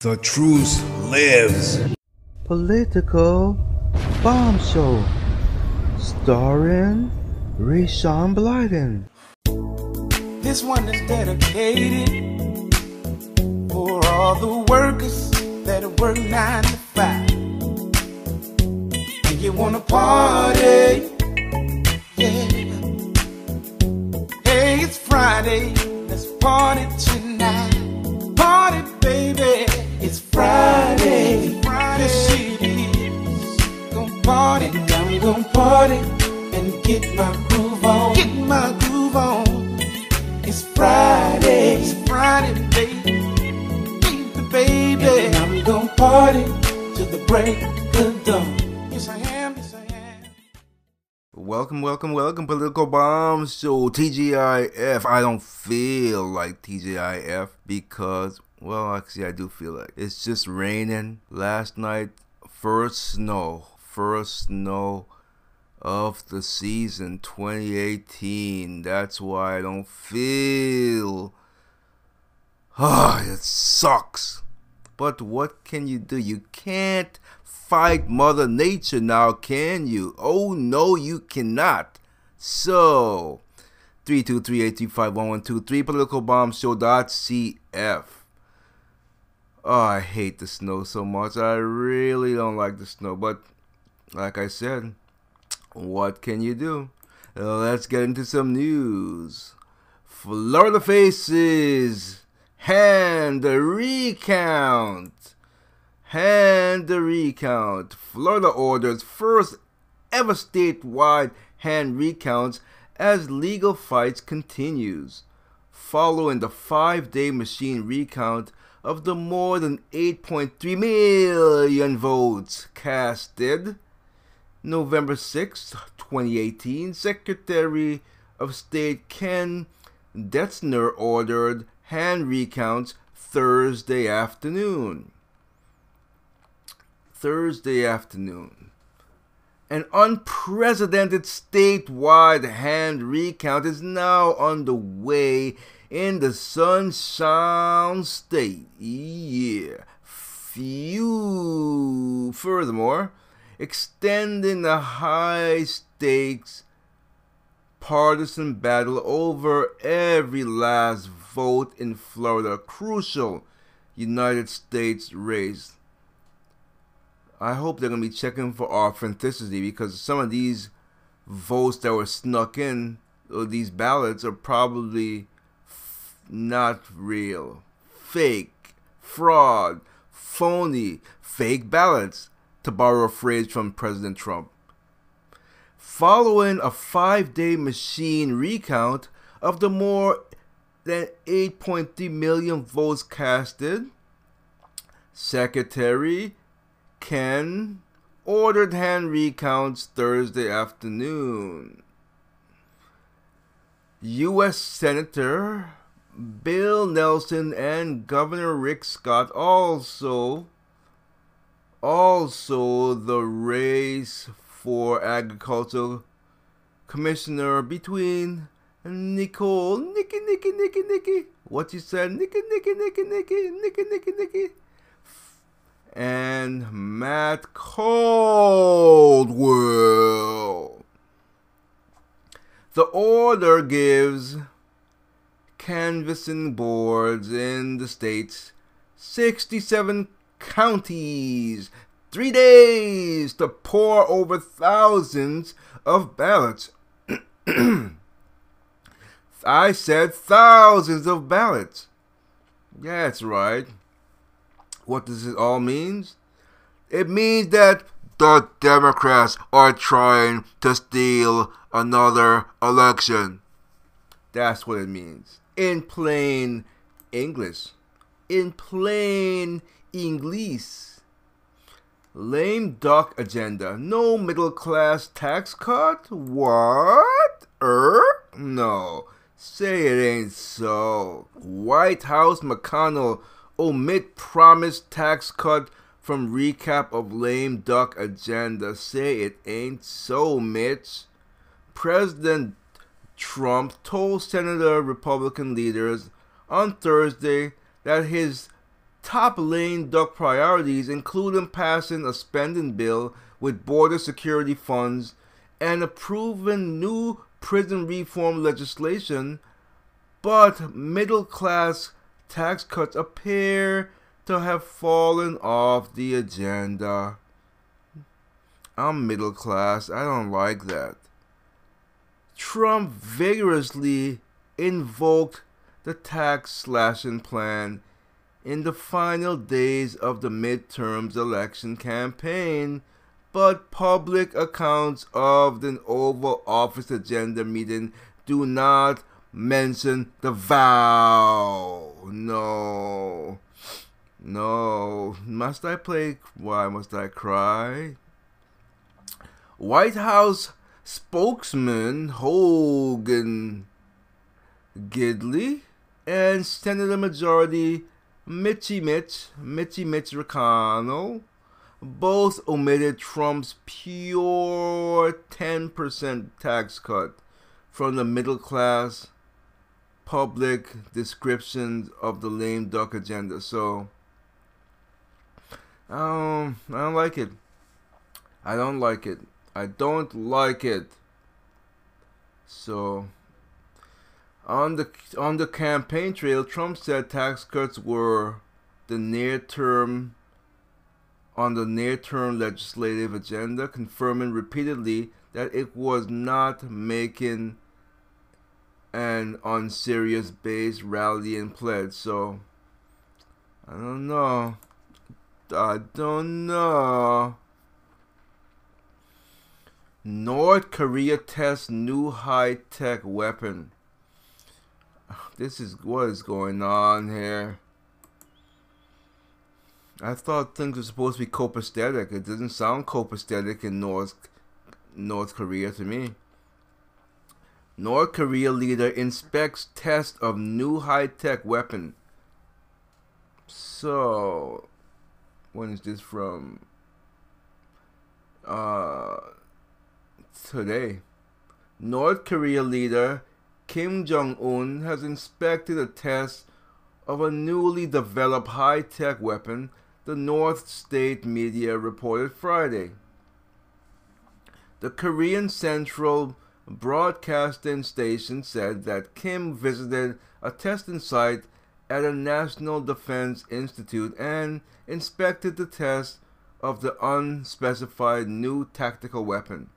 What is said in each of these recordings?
The truth lives. Political Bomb Show, starring Rayshawn Blyden. This one is dedicated for all the workers that work nine to five. And you wanna party, yeah. Hey, it's Friday, let's party tonight. Party, baby, party, I'm gonna party and get my groove on. Get my groove on. It's Friday, it's Friday, baby, baby, baby. And I'm gonna party till the break of dawn. Yes, I am, yes, I am. Welcome, welcome, welcome, Political Bomb Show, TGIF. I don't feel like TGIF because, well, actually, I do feel like it's just raining. Last night, first snow, first snow of the season 2018. That's why I don't feel. Ah, it sucks. But what can you do? You can't fight Mother Nature now, can you? Oh no, you cannot. So, 323-835-1123, politicalbombshow.cf. Oh, I hate the snow so much. I really don't like the snow. But, like I said, what can you do? Uh, let's get into some news. Florida faces hand the recount. Hand the recount. Florida orders first ever statewide hand recounts as legal fights continues. Following the five-day machine recount of the more than 8.3 million votes casted, November 6, 2018, Secretary of State Ken Detzner ordered hand recounts Thursday afternoon. Thursday afternoon. An unprecedented statewide hand recount is now underway in the Sunshine State. Yeah. Few. Furthermore, extending the high stakes partisan battle over every last vote in Florida, crucial United States race. I hope they're going to be checking for authenticity because some of these votes that were snuck in, or these ballots, are probably f- not real. Fake, fraud, phony, fake ballots to borrow a phrase from President Trump. Following a five day machine recount of the more than 8.3 million votes casted, Secretary Ken ordered hand recounts Thursday afternoon. U.S. Senator Bill Nelson and Governor Rick Scott also also the race for agricultural commissioner between Nicole Nicky Nicky Nicky Nicky what you said Nicky Nicky Nicky Nicky Nicky Nicky Nicky and Matt Caldwell. The order gives canvassing boards in the states 67 counties three days to pour over thousands of ballots. I said thousands of ballots. Yeah, that's right. What does it all mean? It means that the Democrats are trying to steal another election. That's what it means. In plain English. In plain English. Lame duck agenda. No middle class tax cut? What? Er? No. Say it ain't so. White House McConnell omit promised tax cut from recap of lame duck agenda. Say it ain't so, Mitch. President Trump told Senator Republican leaders on Thursday that his top lame duck priorities, including passing a spending bill with border security funds and approving new prison reform legislation, but middle class tax cuts appear to have fallen off the agenda. I'm middle class, I don't like that. Trump vigorously invoked the tax slashing plan in the final days of the midterms election campaign, but public accounts of the Oval Office agenda meeting do not mention the vow. No. No. Must I play? Why must I cry? White House spokesman Hogan Gidley and Senator Majority Mitchy Mitch, Mitchy Mitch McConnell, both omitted Trump's pure 10% tax cut from the middle class public descriptions of the lame duck agenda. So, um, I don't like it. I don't like it. I don't like it. So, on the on the campaign trail, Trump said tax cuts were the near term on the near term legislative agenda, confirming repeatedly that it was not making an on serious base rallying pledge. So I don't know. I don't know. North Korea tests new high tech weapon. This is what is going on here. I thought things were supposed to be copacetic. It doesn't sound copacetic in North North Korea to me. North Korea leader inspects test of new high-tech weapon. So, when is this from? Uh, today. North Korea leader Kim Jong un has inspected a test of a newly developed high tech weapon, the North State media reported Friday. The Korean Central Broadcasting Station said that Kim visited a testing site at a National Defense Institute and inspected the test of the unspecified new tactical weapon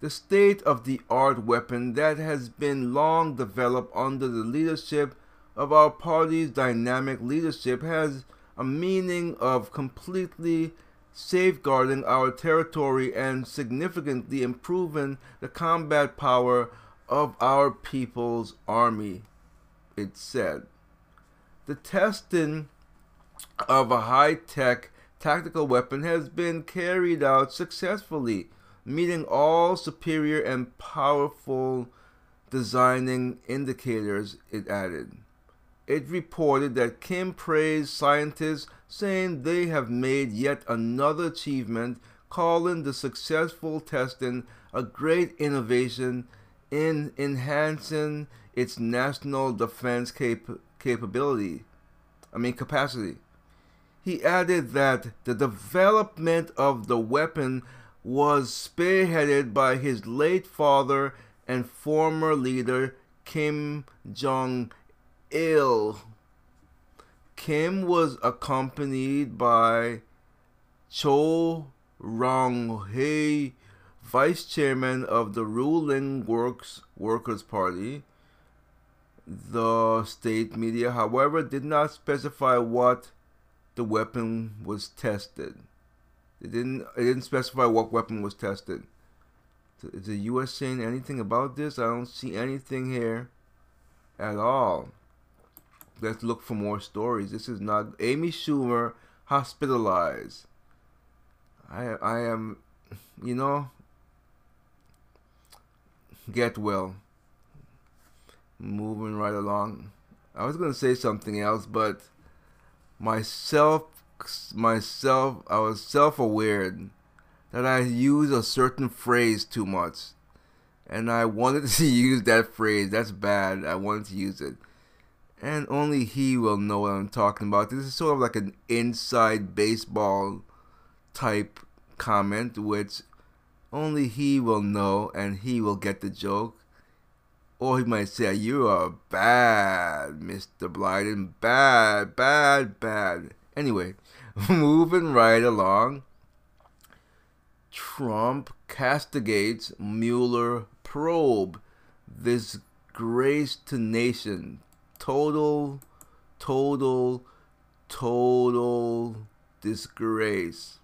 the state of the art weapon that has been long developed under the leadership of our party's dynamic leadership has a meaning of completely safeguarding our territory and significantly improving the combat power of our people's army, it said. The testing of a high tech tactical weapon has been carried out successfully meeting all superior and powerful designing indicators, it added. It reported that Kim praised scientists, saying they have made yet another achievement, calling the successful testing a great innovation in enhancing its national defense cap- capability. I mean, capacity. He added that the development of the weapon was spearheaded by his late father and former leader Kim Jong il. Kim was accompanied by Choe Ryong Hae, vice chairman of the ruling Works Workers Party. The state media, however, did not specify what the weapon was tested. It didn't. It didn't specify what weapon was tested. Is the U.S. saying anything about this? I don't see anything here at all. Let's look for more stories. This is not Amy Schumer hospitalized. I I am, you know, get well. Moving right along. I was gonna say something else, but myself myself, I was self aware that I use a certain phrase too much. And I wanted to use that phrase. That's bad. I wanted to use it. and only he will know what I'm talking about. This is sort of like an inside baseball type comment, which only he will know and he will get the joke. Or he might say, You are bad, Mr. Blyden. Bad, bad, bad. Anyway, moving right along. Trump castigates Mueller probe. This grace to nation. Total, total, total disgrace.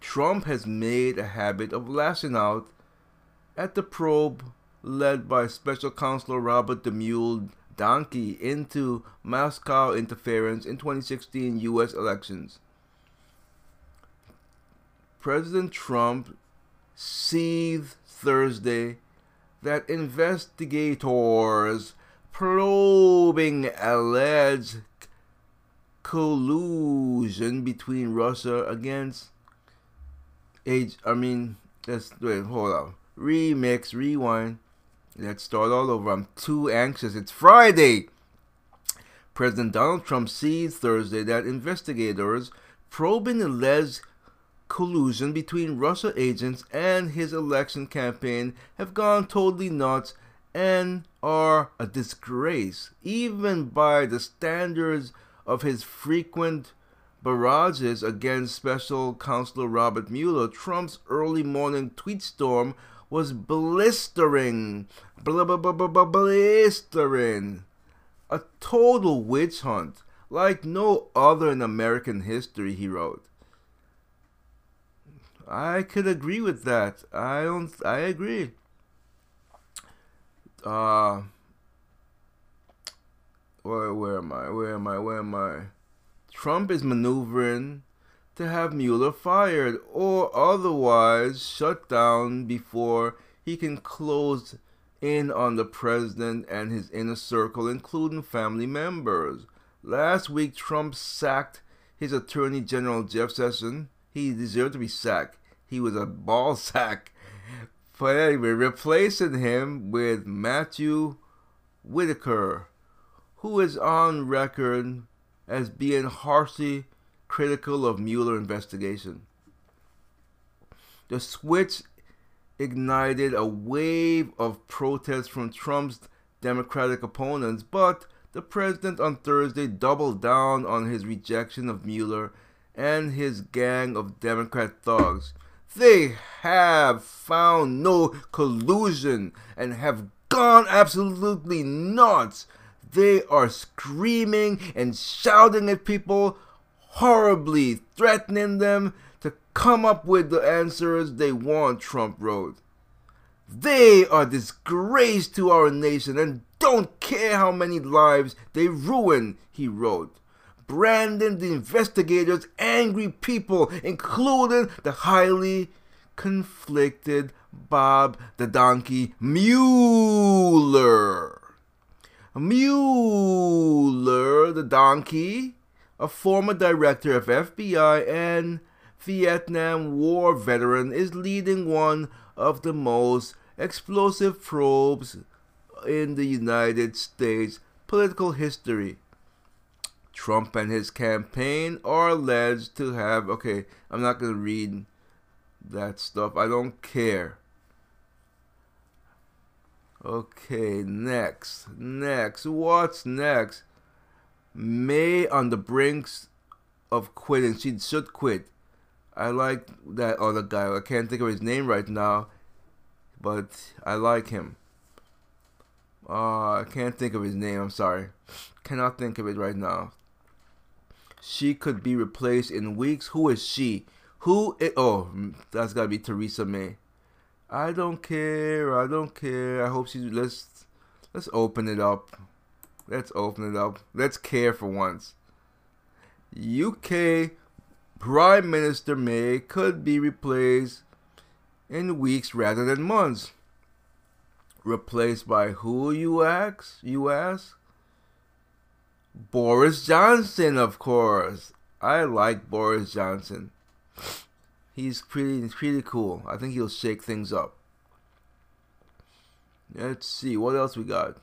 Trump has made a habit of lashing out at the probe led by Special Counsel Robert the Mule Donkey into Moscow interference in 2016 U.S. elections. President Trump seethed Thursday that investigators probing alleged collusion between Russia against age. I mean, let's wait. Hold on. Remix, rewind. Let's start all over. I'm too anxious. It's Friday. President Donald Trump sees Thursday that investigators probing alleged collusion between Russia agents and his election campaign have gone totally nuts and are a disgrace, even by the standards of his frequent barrages against special counsel Robert Mueller. Trump's early morning tweet storm was blistering, blah, blah, blah, blah, blah, blistering. A total witch hunt, like no other in American history, he wrote. I could agree with that. I don't. I agree. Uh, where where am I? Where am I? Where am I? Trump is maneuvering to have Mueller fired or otherwise shut down before he can close in on the president and his inner circle, including family members. Last week, Trump sacked his Attorney General Jeff Sessions. He deserved to be sacked. He was a ball sack. But anyway, replacing him with Matthew Whitaker, who is on record as being harshly critical of Mueller investigation. The switch ignited a wave of protests from Trump's Democratic opponents, but the president on Thursday doubled down on his rejection of Mueller and his gang of Democrat thugs. They have found no collusion and have gone absolutely nuts they are screaming and shouting at people, horribly threatening them to come up with the answers they want, Trump wrote. They are disgrace to our nation and don't care how many lives they ruin, he wrote. Branding the investigators angry people, including the highly conflicted Bob the Donkey Mueller. Mueller, the donkey, a former director of FBI and Vietnam War veteran, is leading one of the most explosive probes in the United States political history. Trump and his campaign are alleged to have. Okay, I'm not going to read that stuff. I don't care. Okay, next. Next. What's next? May on the brinks of quitting. She should quit. I like that other guy. I can't think of his name right now, but I like him. Uh, I can't think of his name. I'm sorry. Cannot think of it right now. She could be replaced in weeks. Who is she? Who? Is, oh, that's got to be Theresa May. I don't care. I don't care. I hope she let's let's open it up. Let's open it up. Let's care for once. UK Prime Minister May could be replaced in weeks rather than months. Replaced by who you ask? You ask? Boris Johnson, of course. I like Boris Johnson. He's pretty pretty cool. I think he'll shake things up. Let's see what else we got.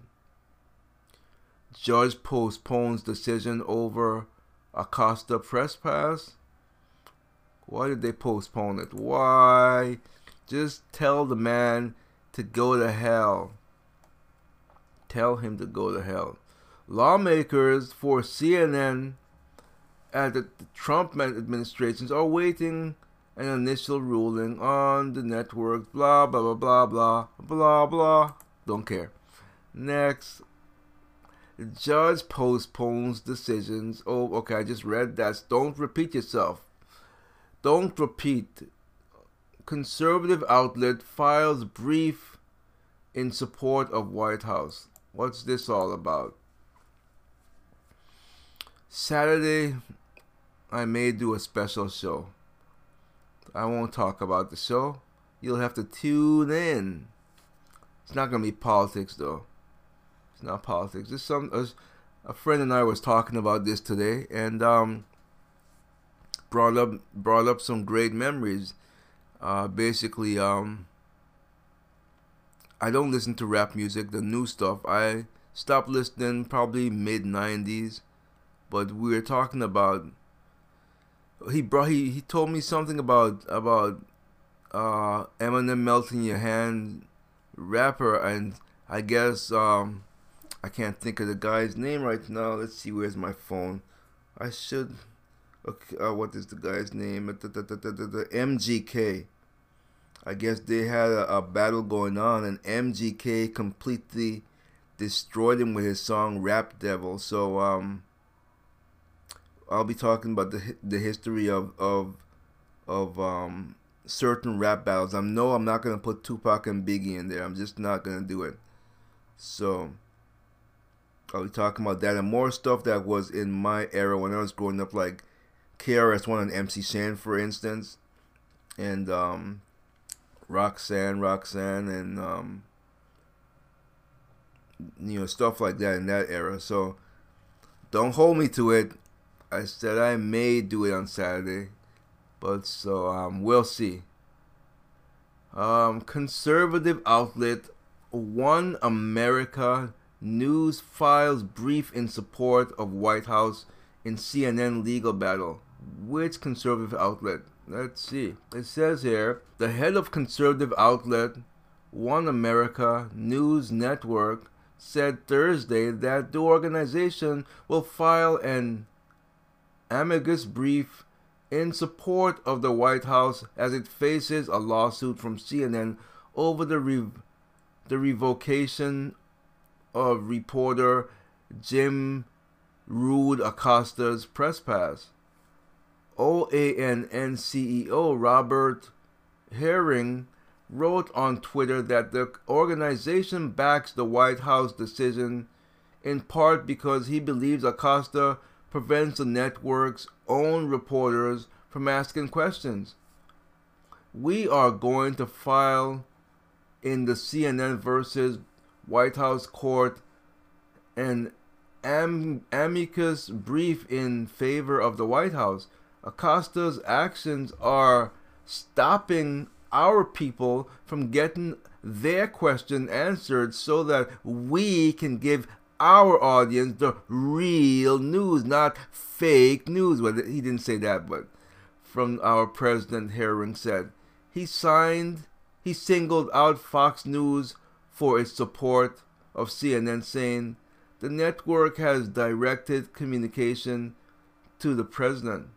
Judge postpones decision over Acosta press pass. Why did they postpone it? Why? Just tell the man to go to hell. Tell him to go to hell. Lawmakers for CNN at the Trump administrations are waiting an initial ruling on the network. Blah blah blah blah blah blah blah. Don't care. Next, judge postpones decisions. Oh, okay, I just read that. Don't repeat yourself. Don't repeat. Conservative outlet files brief in support of White House. What's this all about? Saturday, I may do a special show. I won't talk about the show. You'll have to tune in. It's not gonna be politics though. It's not politics. Just some a, a friend and I was talking about this today, and um, brought up brought up some great memories. Uh, basically, um, I don't listen to rap music, the new stuff. I stopped listening probably mid '90s, but we were talking about. He brought he, he told me something about about uh, Eminem melting your hand rapper, and I guess um, I can't think of the guy's name right now. Let's see, where's my phone? I should. Okay, uh, what is the guy's name? The, MGK. I guess they had a, a, battle going on, and MGK completely destroyed him with his song "Rap Devil." So um, I'll be talking about the the history of of of um, certain rap battles. I know I'm not gonna put Tupac and Biggie in there. I'm just not gonna do it. So I'll be talking about that and more stuff that was in my era when I was growing up, like KRS-One and MC Shan, for instance, and um, Roxanne, Roxanne, and um, you know stuff like that in that era. So don't hold me to it. I said I may do it on Saturday, but so um, we'll see. Um, conservative outlet One America News files brief in support of White House in CNN legal battle. Which conservative outlet? Let's see. It says here the head of conservative outlet One America News Network said Thursday that the organization will file an amicus brief in support of the White House as it faces a lawsuit from CNN over the re- the revocation of reporter Jim Rude Acosta's press pass. OANN CEO Robert Herring wrote on Twitter that the organization backs the White House decision in part because he believes Acosta prevents the network's own reporters from asking questions. We are going to file in the CNN versus White House court an am- amicus brief in favor of the White House. Acosta's actions are stopping our people from getting their question answered so that we can give our audience the real news, not fake news. Well, he didn't say that, but from our president, Herring said he signed, he singled out Fox News for its support of CNN, saying the network has directed communication to the president.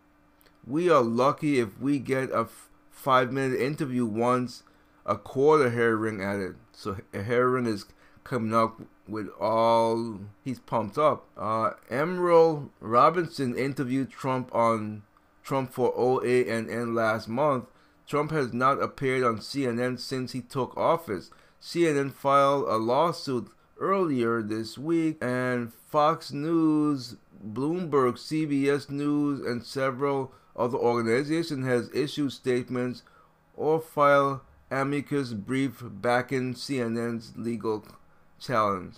We are lucky if we get a f- five minute interview once a quarter Herring at it. So Herring is coming up with all he's pumped up. Uh, Emerald Robinson interviewed Trump on Trump for OANN last month. Trump has not appeared on CNN since he took office. CNN filed a lawsuit earlier this week, and Fox News, Bloomberg, CBS News, and several other organizations has issued statements or filed amicus brief backing CNN's legal challenge.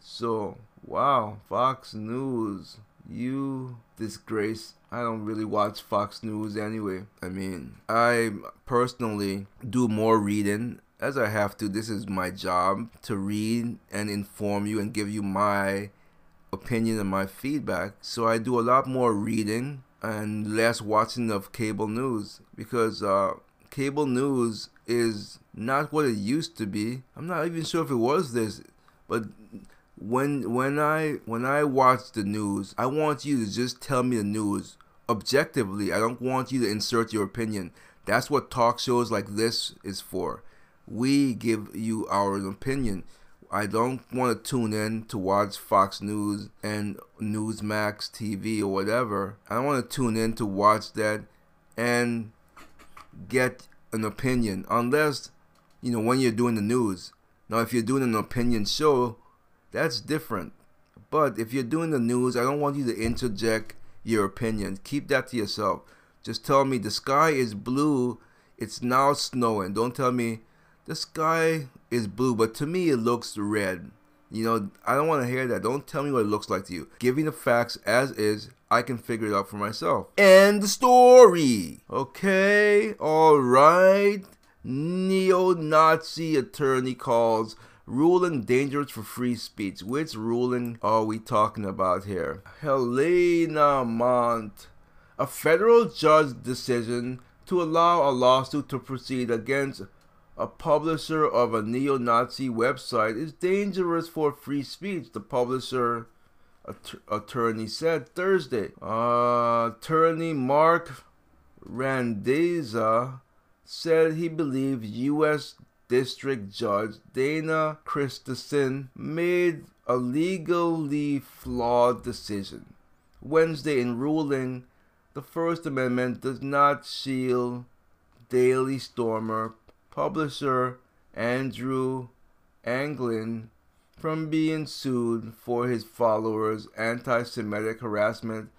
So, wow, Fox News, you disgrace. I don't really watch Fox News anyway. I mean, I personally do more reading as I have to. This is my job to read and inform you and give you my opinion and my feedback. So I do a lot more reading and less watching of cable news because uh, cable news is not what it used to be. I'm not even sure if it was this, but when when I when I watch the news, I want you to just tell me the news objectively. I don't want you to insert your opinion. That's what talk shows like this is for. We give you our opinion. I don't want to tune in to watch Fox News and Newsmax TV or whatever. I want to tune in to watch that and get an opinion unless you know when you're doing the news. Now if you're doing an opinion show, that's different. But if you're doing the news, I don't want you to interject your opinion. Keep that to yourself. Just tell me the sky is blue, it's now snowing. Don't tell me the sky is blue, but to me it looks red. You know, I don't want to hear that. Don't tell me what it looks like to you. Give me the facts as is. I can figure it out for myself. End the story. Okay, alright. Neo Nazi attorney calls ruling dangerous for free speech. Which ruling are we talking about here? Helena Mont. A federal judge decision to allow a lawsuit to proceed against a publisher of a neo Nazi website is dangerous for free speech, the publisher att- attorney said Thursday. Uh, attorney Mark Randazza said he believed U.S. District Judge Dana Christensen made a legally flawed decision Wednesday in ruling the First Amendment does not shield Daily Stormer publisher Andrew Anglin from being sued for his followers' anti Semitic harassment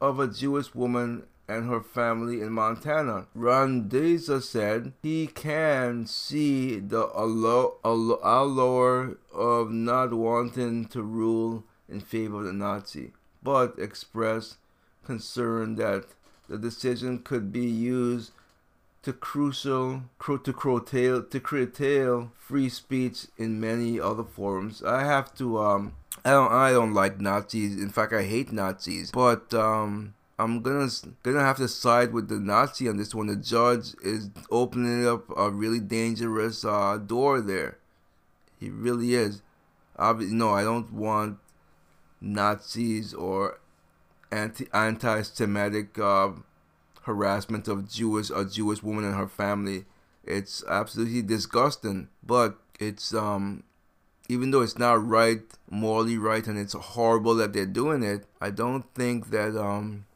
of a Jewish woman and her family in Montana. Randazza said he can see the allure of not wanting to rule in favor of the Nazi, but expressed concern that the decision could be used to crucial to curtail to curtail free speech in many other forums. I have to um I don't I don't like Nazis. In fact, I hate Nazis. But um I'm gonna gonna have to side with the Nazi on this one. The judge is opening up a really dangerous uh, door there. He really is. Obviously, no, I don't want Nazis or anti anti-Semitic uh, harassment of Jewish a Jewish woman and her family. It's absolutely disgusting. But it's um even though it's not right, morally right, and it's horrible that they're doing it, I don't think that um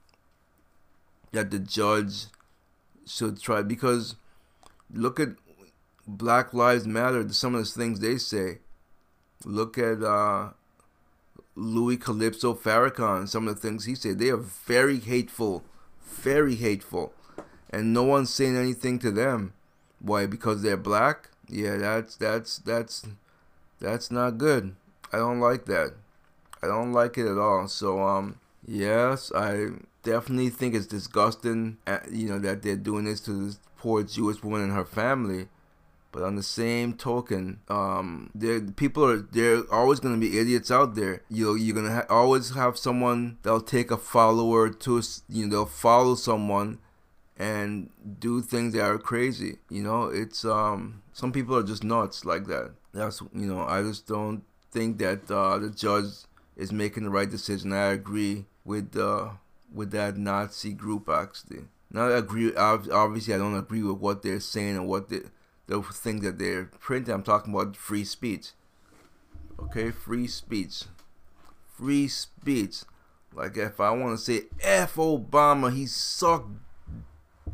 that the judge should try because look at Black Lives Matter, some of the things they say. Look at uh, Louis Calypso Farrakhan, some of the things he said. They are very hateful, very hateful. And no one's saying anything to them. Why? Because they're black? Yeah, that's that's that's that's not good. I don't like that. I don't like it at all. So um yes, I definitely think it's disgusting, uh, you know, that they're doing this to this poor Jewish woman and her family. But on the same token, um, there people are there always going to be idiots out there. You you're gonna ha- always have someone that'll take a follower to you know they'll follow someone and do things that are crazy. You know, it's um some people are just nuts like that. That's you know I just don't think that uh, the judge is making the right decision. I agree with uh, with that Nazi group actually. Not agree. Obviously, I don't agree with what they're saying and what they, the things that they're printing. I'm talking about free speech. Okay, free speech. Free speech. Like if I want to say F Obama, he sucked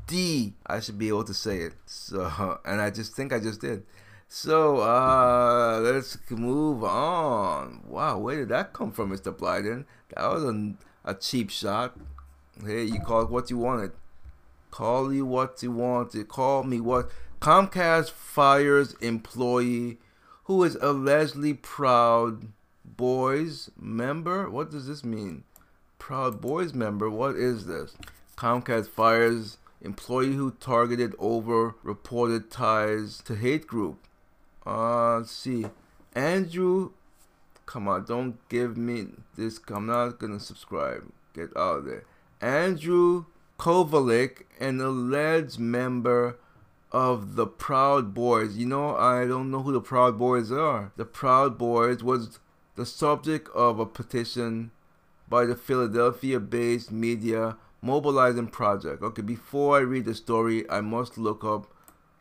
D. I should be able to say it. So, and I just think I just did. So, uh, let's move on. Wow, where did that come from, Mr. Blyden? That was a, a cheap shot. Hey, you call it what you wanted. Call you what you wanted. Call me what. Comcast fires employee who is allegedly Proud Boys member. What does this mean? Proud Boys member. What is this? Comcast fires employee who targeted over reported ties to hate group. Uh, let's see. Andrew Come on, don't give me this. I'm not gonna subscribe. Get out of there. Andrew Kovalik, an alleged member of the Proud Boys. You know, I don't know who the Proud Boys are. The Proud Boys was the subject of a petition by the Philadelphia based media Mobilizing Project. Okay, before I read the story, I must look up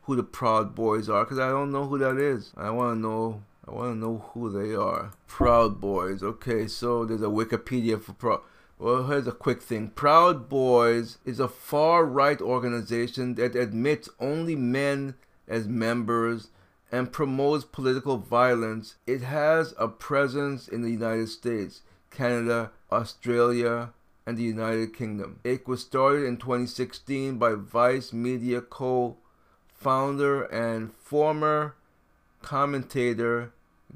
who the Proud Boys are because I don't know who that is. I want to know. I want to know who they are. Proud Boys. Okay, so there's a Wikipedia for Proud. Well, here's a quick thing. Proud Boys is a far right organization that admits only men as members and promotes political violence. It has a presence in the United States, Canada, Australia, and the United Kingdom. It was started in 2016 by Vice Media co founder and former commentator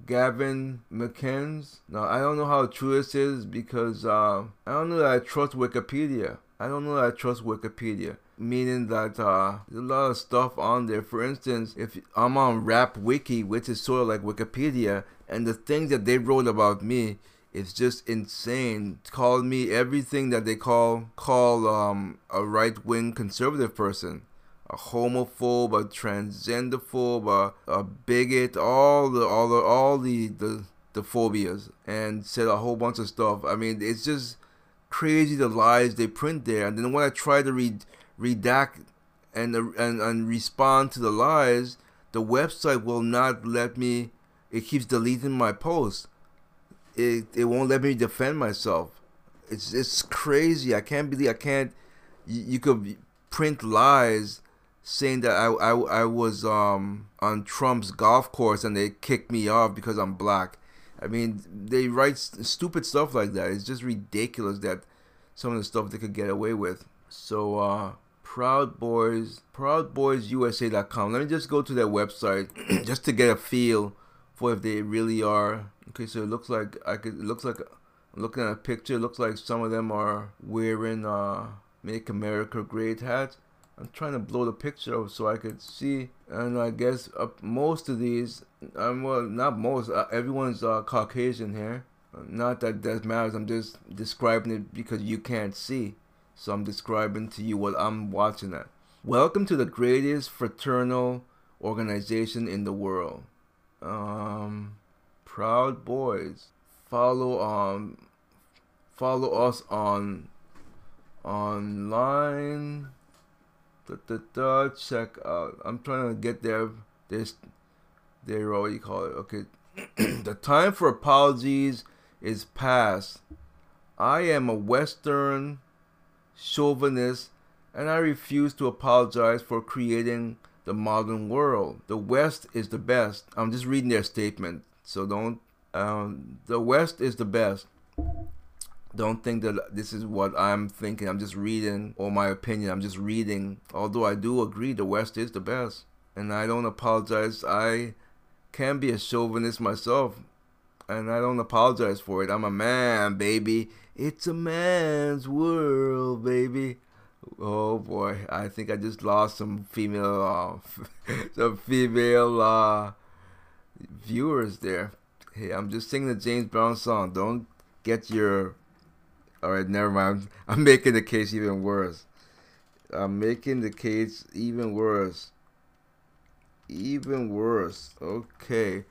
Gavin McInnes. Now, I don't know how true this is because uh, I don't know that I trust Wikipedia. I don't know that I trust Wikipedia. Meaning that uh, there's a lot of stuff on there. For instance, if I'm on Rap Wiki, which is sort of like Wikipedia, and the things that they wrote about me is just insane. Called me everything that they call call um, a right wing conservative person a homophobe, a transgenderphobe, a, a bigot, all the all the all the, the the phobias, and said a whole bunch of stuff. I mean, it's just crazy the lies they print there. And then when I try to read redact and and and respond to the lies, the website will not let me. It keeps deleting my posts. It it won't let me defend myself. It's it's crazy. I can't believe I can't. You, you could print lies saying that I, I, I was um, on Trump's golf course and they kicked me off because I'm black. I mean, they write stupid stuff like that. It's just ridiculous that some of the stuff they could get away with. So, uh, Proud Boys, ProudBoysUSA.com. Let me just go to their website just to get a feel for if they really are. Okay, so it looks like I could. It looks like looking at a picture. It looks like some of them are wearing uh, "Make America Great" hats. I'm trying to blow the picture up so I could see. And I guess uh, most of these, um, well, not most, uh, everyone's uh, Caucasian here. Not that that matters. I'm just describing it because you can't see. So I'm describing to you what I'm watching at. Welcome to the greatest fraternal organization in the world. Um, Proud Boys. Follow um, follow us on online da, da, check out. I'm trying to get there. This, there, what you call it? Okay, the time for apologies is past. I am a Western chauvinist, and I refuse to apologize for creating the modern world. The West is the best. I'm just reading their statement, so don't. Um, the West is the best don't think that this is what I'm thinking. I'm just reading, or my opinion. I'm just reading. Although I do agree the West is the best. And I don't apologize. I can be a chauvinist myself. And I don't apologize for it. I'm a man, baby. It's a man's world, baby. Oh boy, I think I just lost some female, uh, some female uh, viewers there. Hey, I'm just singing the James Brown song. Don't get your all right, never mind. I'm making the case even worse. I'm making the case even worse. Even worse. Okay.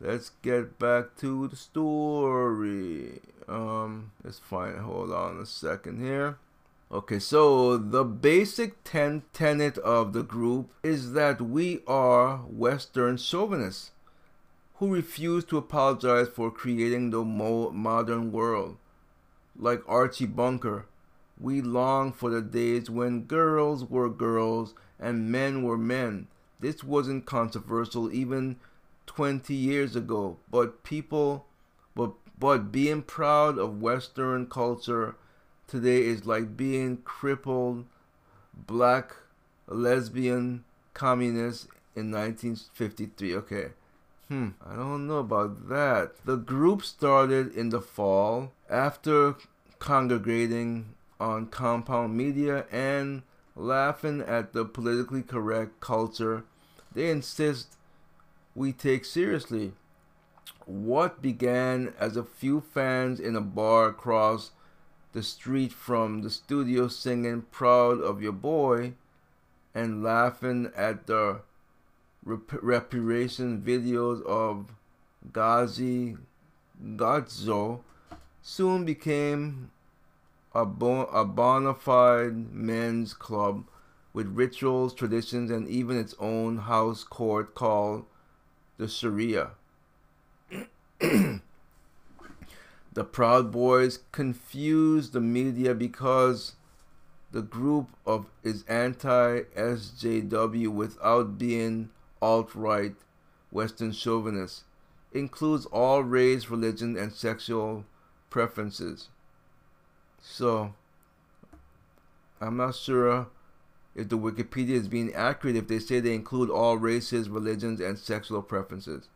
Let's get back to the story. Um, it's fine. Hold on a second here. Okay, so the basic ten- tenet of the group is that we are Western chauvinists who refuse to apologize for creating the mo- modern world like Archie Bunker. We long for the days when girls were girls and men were men. This wasn't controversial even 20 years ago, but people but but being proud of western culture today is like being crippled black lesbian communist in 1953. Okay. Hmm, I don't know about that. The group started in the fall after congregating on compound media and laughing at the politically correct culture they insist we take seriously. what began as a few fans in a bar across the street from the studio singing Proud of Your Boy and laughing at the rep- reparation videos of Gazi Gadzo soon became a, bon- a bona fide men's club with rituals, traditions, and even its own house court called the Sharia. the Proud Boys confused the media because the group of is anti SJW without being alt right Western chauvinist. Includes all race, religion, and sexual preferences. So, I'm not sure if the Wikipedia is being accurate if they say they include all races, religions, and sexual preferences.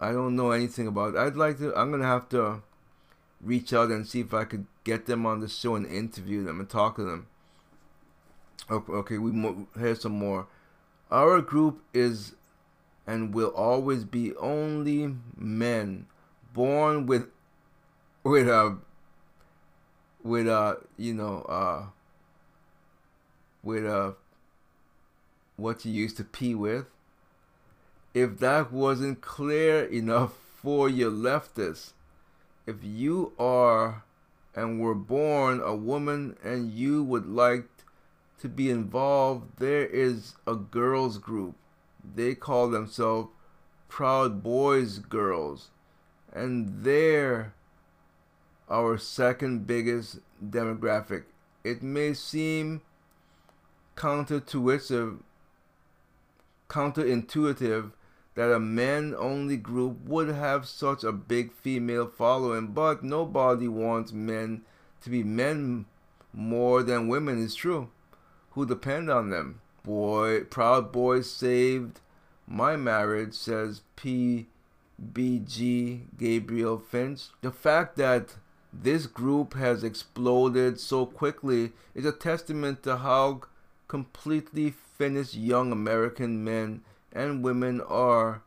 I don't know anything about it. I'd like to, I'm going to have to reach out and see if I could get them on the show and interview them and talk to them. Okay, okay we mo- here's some more. Our group is and will always be only men born with with a with a you know uh with a what you used to pee with. If that wasn't clear enough for your leftists if you are and were born a woman and you would like to be involved there is a girls group. They call themselves Proud Boys Girls, and they're our second biggest demographic. It may seem counterintuitive, counterintuitive that a men only group would have such a big female following, but nobody wants men to be men more than women, is true, who depend on them boy, Proud Boy saved my marriage, says PBG Gabriel Finch. The fact that this group has exploded so quickly is a testament to how completely finished young American men and women are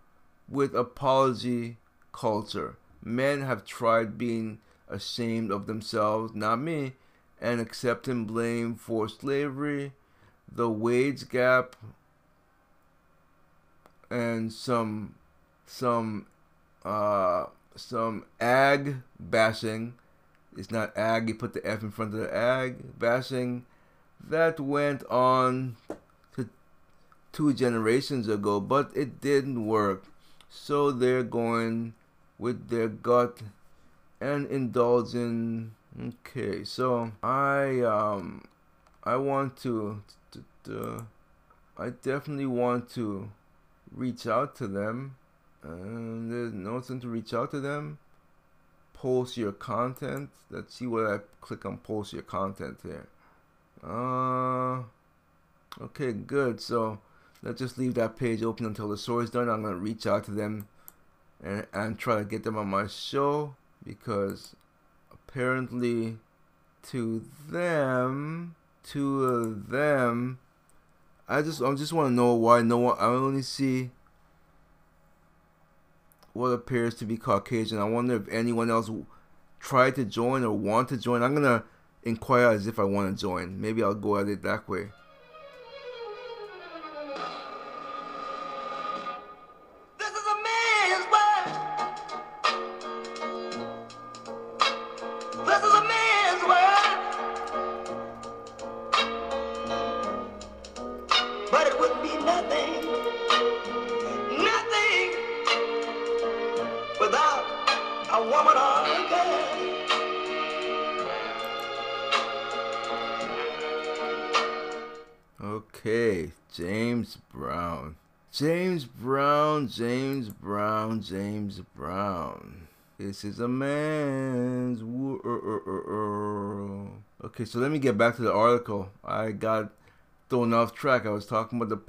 with apology culture. Men have tried being ashamed of themselves, not me, and accepting blame for slavery the wage gap and some some uh some ag bashing. It's not ag you put the f in front of the ag bashing. That went on to two generations ago but it didn't work. So they're going with their gut and indulging. Okay so i um i want to uh, I definitely want to reach out to them. And there's nothing to reach out to them. Post your content. Let's see what I click on post your content here. Uh, okay, good. So let's just leave that page open until the story's done. I'm gonna reach out to them and and try to get them on my show because apparently to them to them I just I just want to know why no one I only see what appears to be Caucasian. I wonder if anyone else tried to join or want to join. I'm gonna inquire as if I want to join. Maybe I'll go at it that way. Is a man's world. Okay, so let me get back to the article. I got thrown off track. I was talking about the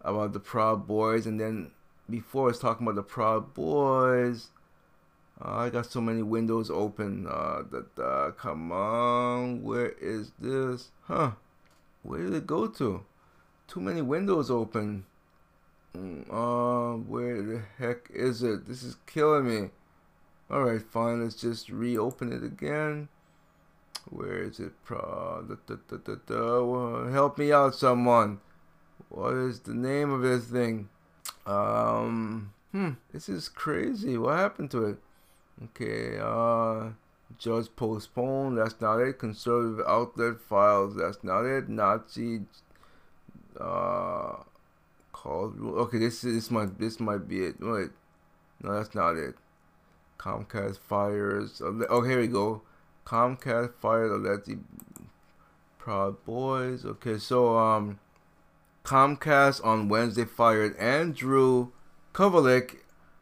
about the Proud Boys, and then before I was talking about the Proud Boys, uh, I got so many windows open. Uh, that uh, come on, where is this? Huh? Where did it go to? Too many windows open. Uh, where the heck is it? This is killing me. Alright, fine. Let's just reopen it again. Where is it? Pro da, da, da, da, Help me out, someone. What is the name of this thing? Um, hmm, this is crazy. What happened to it? Okay, uh, just postponed. That's not it. Conservative outlet files. That's not it. Nazi, uh, called. Okay, this is this might this might be it. Wait, no, that's not it. Comcast fires. Oh, here we go. Comcast fired Aleti Proud Boys. Okay, so um, Comcast on Wednesday fired Andrew Kovalik,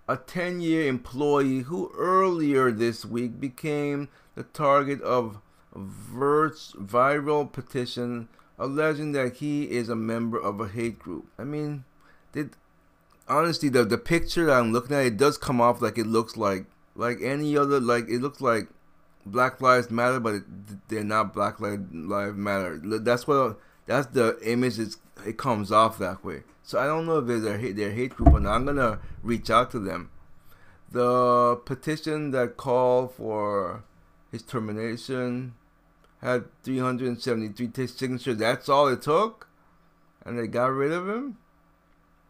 a 10-year employee who earlier this week became the target of Vert's viral petition alleging that he is a member of a hate group. I mean, did honestly the the picture that I'm looking at it does come off like it looks like like any other like it looks like Black Lives Matter, but it, they're not Black Lives Matter. That's what that's the image. It's, it comes off that way. So I don't know if they're a hate, they're hate group or not. I'm gonna reach out to them. The petition that called for his termination had 373 signatures. That's all it took, and they got rid of him.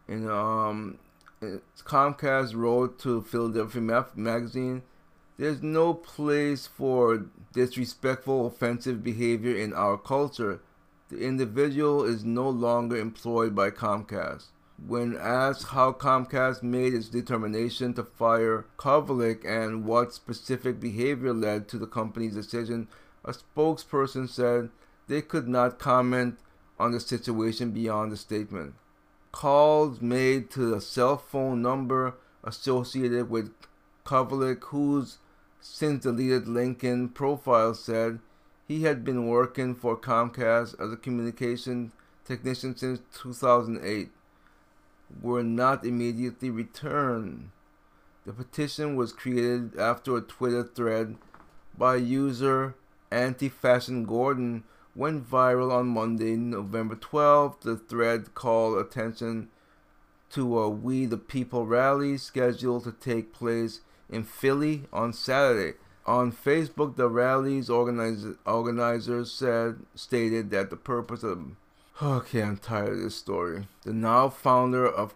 And um, Comcast wrote to Philadelphia Magazine there's no place for disrespectful, offensive behavior in our culture. The individual is no longer employed by Comcast. When asked how Comcast made its determination to fire Kovalik and what specific behavior led to the company's decision, a spokesperson said they could not comment on the situation beyond the statement. Calls made to the cell phone number associated with Kovalik, whose since deleted LinkedIn profile said he had been working for Comcast as a communication technician since 2008 were not immediately returned. The petition was created after a Twitter thread by user AntiFashGordon went viral on Monday, November 12th. The thread called attention to a We the People rally scheduled to take place in Philly on Saturday. On Facebook, the rally's organizer, organizers said stated that the purpose of okay, I'm tired of this story. The now founder of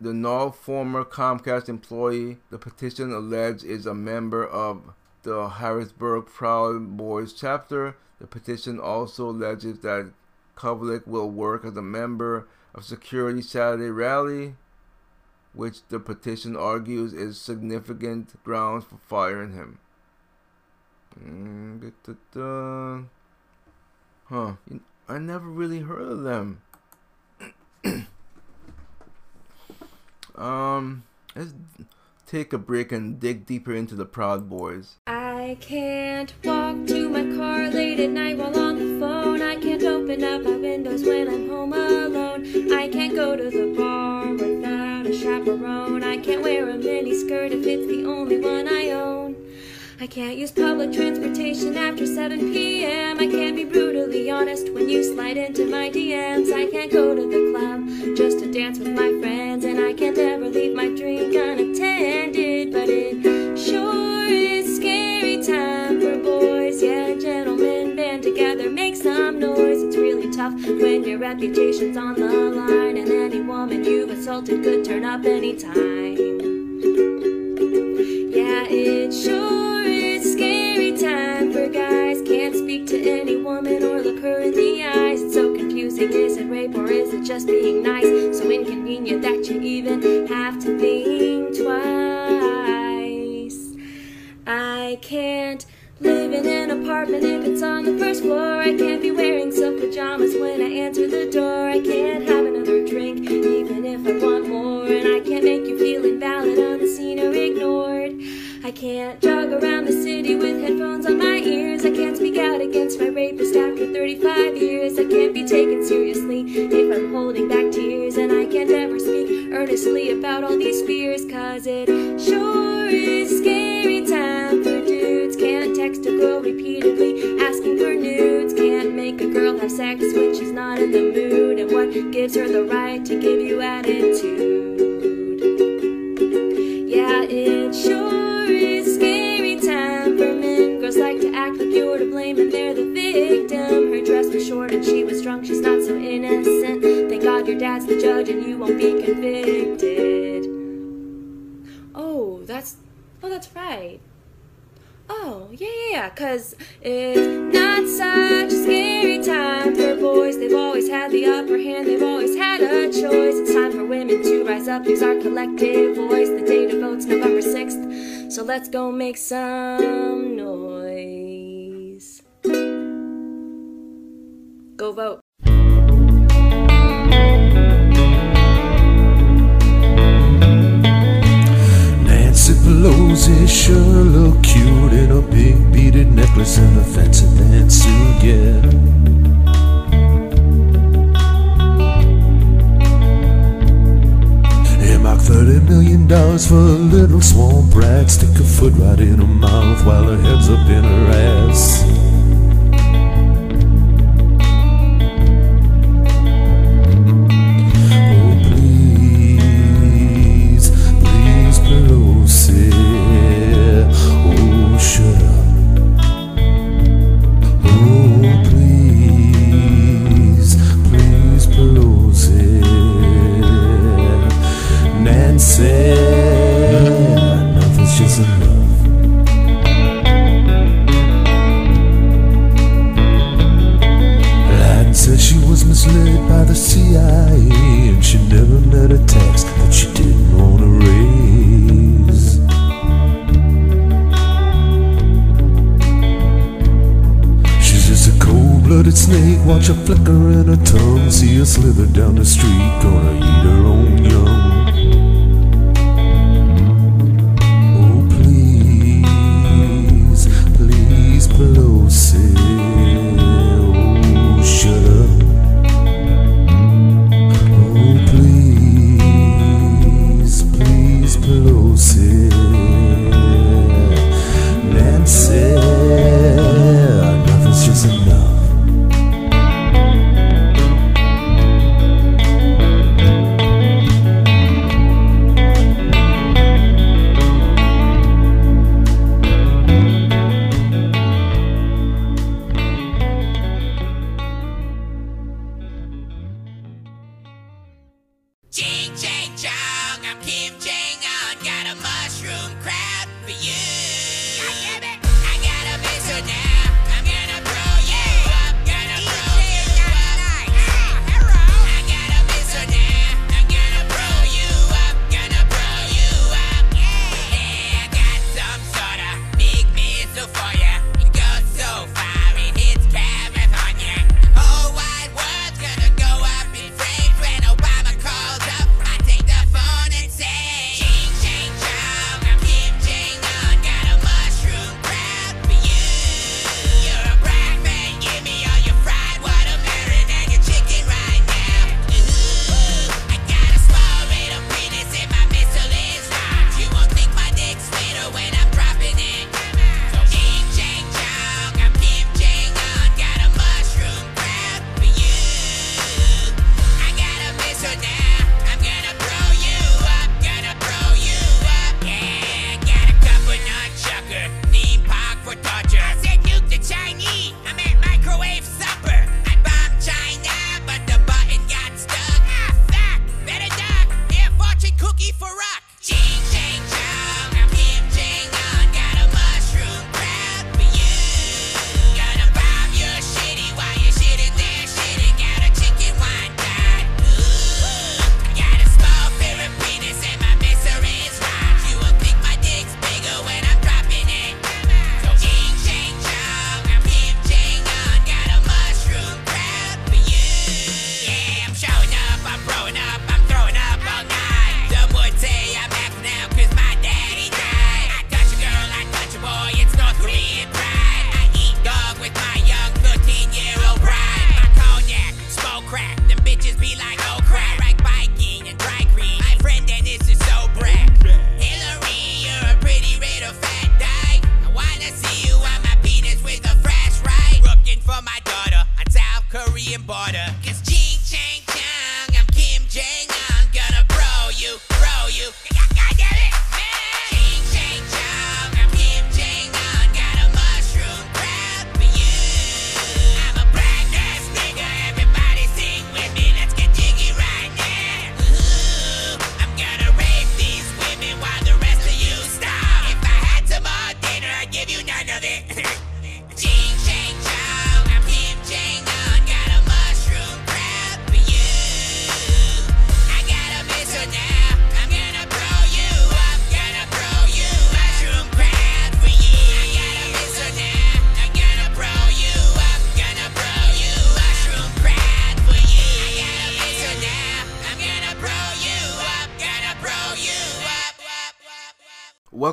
the now former Comcast employee, the petition alleged is a member of the Harrisburg Proud Boys chapter. The petition also alleges that Kovalik will work as a member of Security Saturday Rally which the petition argues is significant grounds for firing him. Mm, huh. I never really heard of them. um, let's take a break and dig deeper into the Proud Boys. Can't walk to my car late at night while on the phone. I can't open up my windows when I'm home alone. I can't go to the bar without a chaperone. I can't wear a mini skirt if it's the only one I own. I can't use public transportation after 7 p.m. I can't be brutally honest when you slide into my DMs. I can't go to the club just to dance with my friends. And I can't ever leave my drink unattended. But it sure boys. Yeah, gentlemen, band together, make some noise. It's really tough when your reputation's on the line. And any woman you've assaulted could turn up anytime. Yeah, it sure is scary time for guys. Can't speak to any woman or look her in the eyes. It's so confusing. Is it rape or is it just being nice? So inconvenient that you even have to think twice. I can't live in an apartment if it's on the first floor. I can't be wearing silk pajamas when I answer the door. I can't have another drink even if I want more. And I can't make you feel invalid, unseen, or ignored. I can't jog around the city with headphones on my ears. I can't speak out against my rapist after 35 years. I can't be taken seriously if I'm holding back tears. And I can't ever speak earnestly about all these fears. Cause it sure Can't a girl repeatedly asking for nudes. Can't make a girl have sex sex when she's not in the mood? And what gives her the right to give you attitude? Yeah, it sure is scary time for men. Girls like to act like you're to blame and they're the victim. Her dress was short and she was drunk, she's not so innocent. Thank God your dad's the judge and you won't be convicted. Oh, that's. Oh, that's right. Oh, yeah, yeah, cause it's not such a scary time for boys. They've always had the upper hand, they've always had a choice. It's time for women to rise up, use our collective voice. The date of vote's November 6th, so let's go make some noise. Go vote. Pelosi sure look cute in a big beaded necklace and a fancy pantsuit, yeah. Earmark thirty million dollars for a little swamp rat. Stick a foot right in her mouth while her head's up in her ass. Nancy, nothing's just enough. Latin says she was misled by the CIA and she never met a tax that she didn't want to raise. She's just a cold-blooded snake. Watch her flicker in her tongue. See her slither down the street, gonna eat her own young.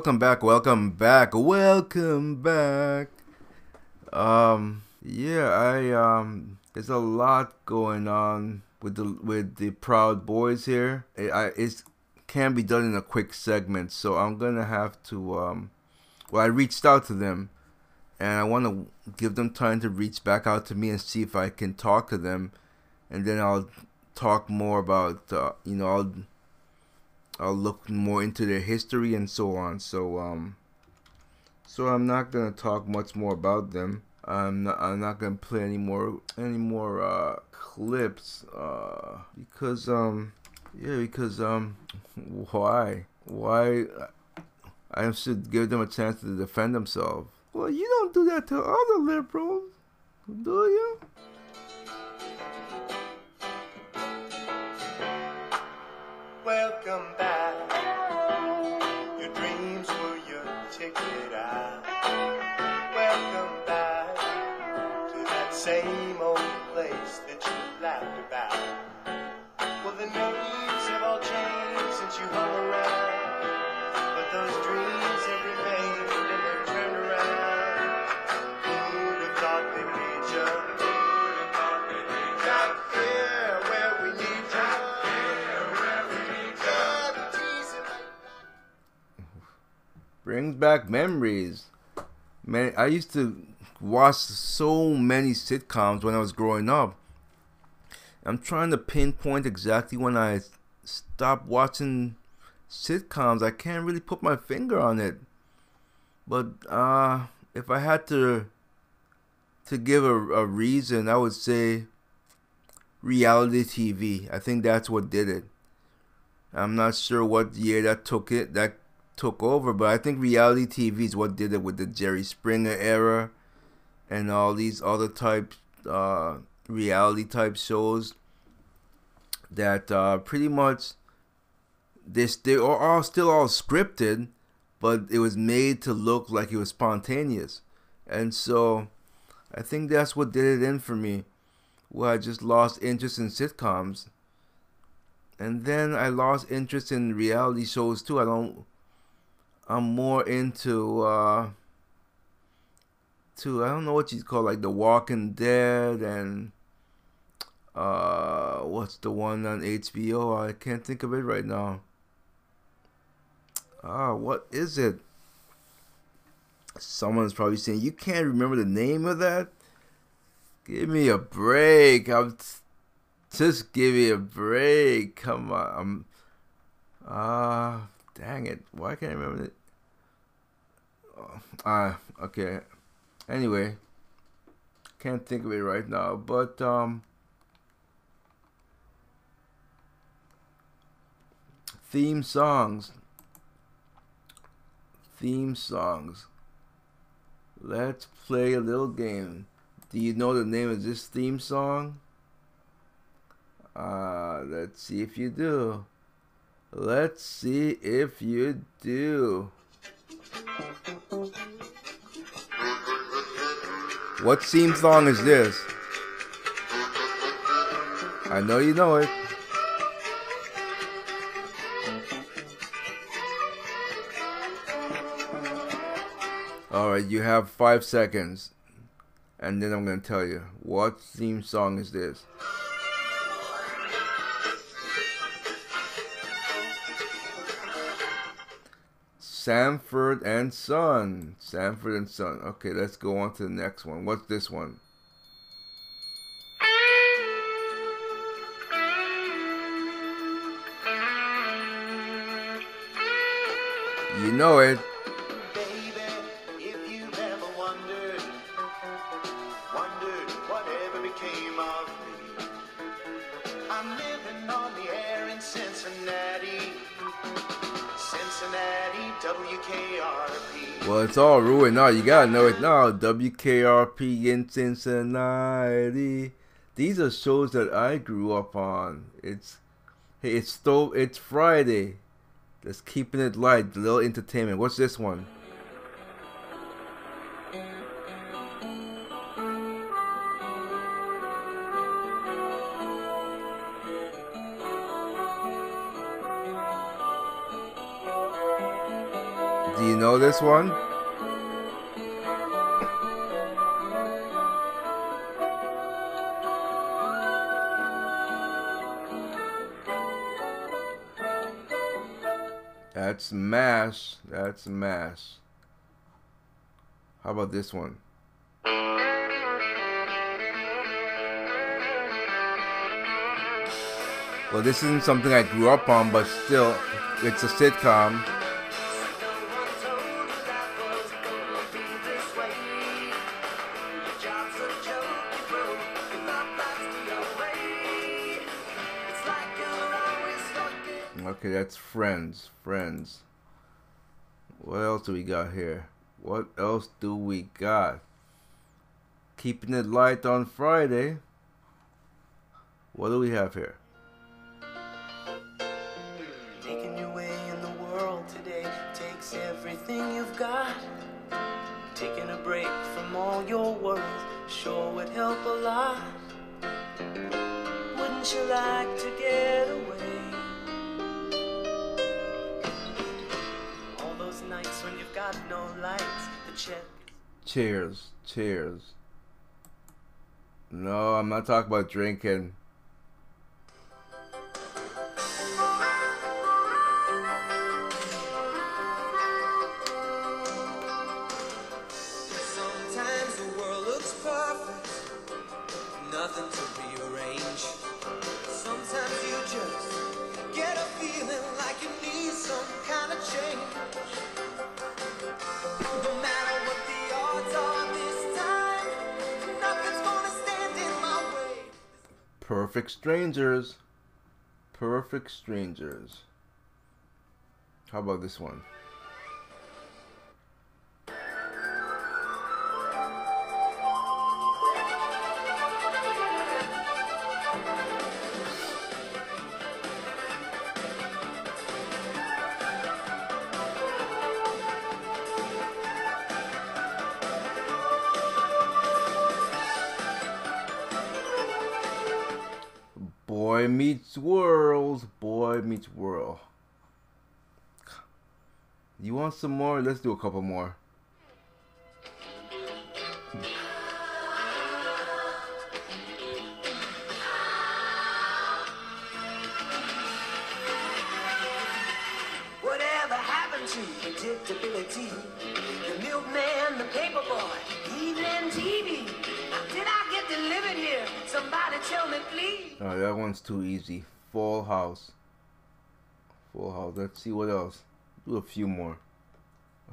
Welcome back, welcome back, welcome back. Um, yeah, I um, there's a lot going on with the with the Proud Boys here. It, I it's can be done in a quick segment, so I'm gonna have to um, well, I reached out to them, and I want to give them time to reach back out to me and see if I can talk to them, and then I'll talk more about uh, you know I'll I'll look more into their history and so on. So um so I'm not gonna talk much more about them. I'm not I'm not gonna play any more any more uh clips uh because um yeah because um why why I should give them a chance to defend themselves. Well, you don't do that to other liberals, do you? Welcome back. Your dreams were your ticket out. Welcome back to that same old place that you laughed about. Well, the names have all changed since you hung around. But those dreams have remained brings back memories. Man, I used to watch so many sitcoms when I was growing up. I'm trying to pinpoint exactly when I stopped watching sitcoms. I can't really put my finger on it. But uh if I had to to give a, a reason, I would say reality TV. I think that's what did it. I'm not sure what year that took it that took over, but I think reality TV is what did it with the Jerry Springer era and all these other type uh, reality type shows that uh, pretty much this they are all still all scripted, but it was made to look like it was spontaneous, and so I think that's what did it in for me, where I just lost interest in sitcoms and then I lost interest in reality shows too. I don't. I'm more into uh, to I don't know what you call like The Walking Dead and uh, what's the one on HBO? I can't think of it right now. Ah, what is it? Someone's probably saying you can't remember the name of that. Give me a break. I'm t- just give me a break. Come on. I'm ah dang it. Why can't I remember it? Ah, uh, okay. Anyway, can't think of it right now, but um theme songs. Theme songs. Let's play a little game. Do you know the name of this theme song? Uh, let's see if you do. Let's see if you do. What theme song is this? I know you know it. Alright, you have five seconds. And then I'm going to tell you. What theme song is this? Sanford and Son. Sanford and Son. Okay, let's go on to the next one. What's this one? You know it. Well, it's all ruined now. You gotta know it now. WKRP in Cincinnati. These are shows that I grew up on. It's hey, it's still it's Friday. Just keeping it light, a little entertainment. What's this one? Know this one? That's M*A*S*H. That's M*A*S*H. How about this one? Well, this isn't something I grew up on, but still, it's a sitcom. Okay, that's Friends. Friends. What else do we got here? What else do we got? Keeping it light on Friday. What do we have here? Making your way in the world today takes everything you've got. Taking a break from all your worries sure would help a lot. Wouldn't you like to get Cheers. Cheers. No, I'm not talking about drinking. Strangers. Perfect Strangers. How about this one? Some more? Let's do a couple more. Whatever happened to predictability? The milkman, the paper boy, evening TV. Did I get delivered here? Somebody tell me, please. Oh, that one's too easy. Full House. Full House. Let's see what else. Do a few more.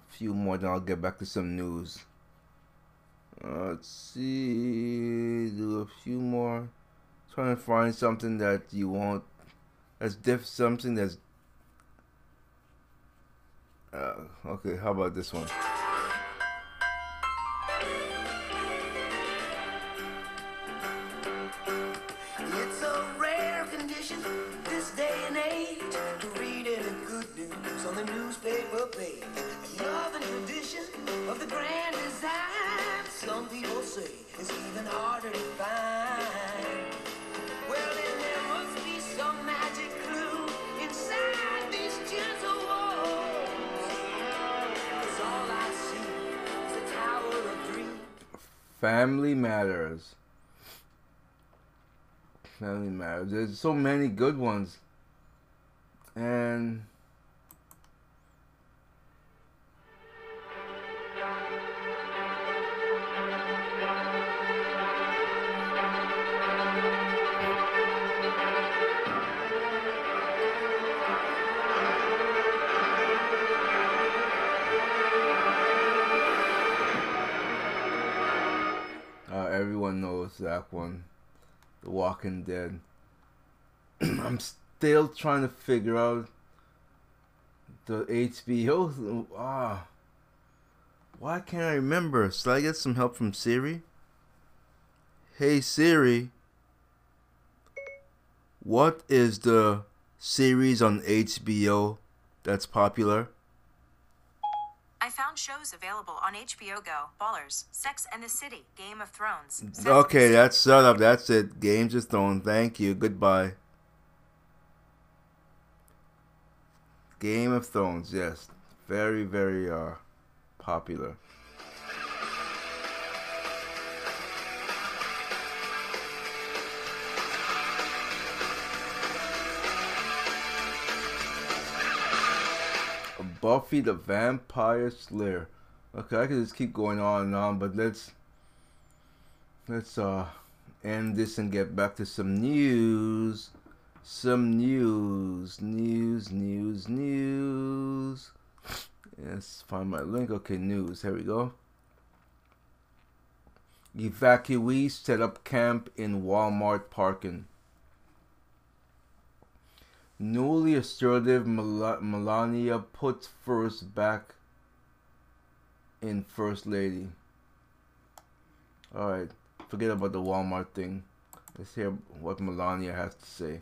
Few more, then I'll get back to some news. Let's see. Do a few more. Trying to find something that you want. That's diff. Something that's. Uh, okay, how about this one? Family Matters. Family Matters. There's so many good ones. And that one? The Walking Dead. I'm still trying to figure out the HBO. Ah, why can't I remember? Should I get some help from Siri? Hey Siri, what is the series on HBO that's popular? I found shows available on HBO Go. Ballers, Sex and the City, Game of Thrones. Sex Okay, that's shut up. That's it. Games of Thrones. Thank you. Goodbye. Game of Thrones. Yes, very very uh popular. Buffy the Vampire Slayer. Okay, I can just keep going on and on, but let's let's uh end this and get back to some news. Some news, news, news, news. Yes, find my link. Okay, news. Here we go. Evacuees set up camp in Walmart parking. Newly assertive Mel- Melania puts first back in First Lady. Alright, forget about the Walmart thing. Let's hear what Melania has to say.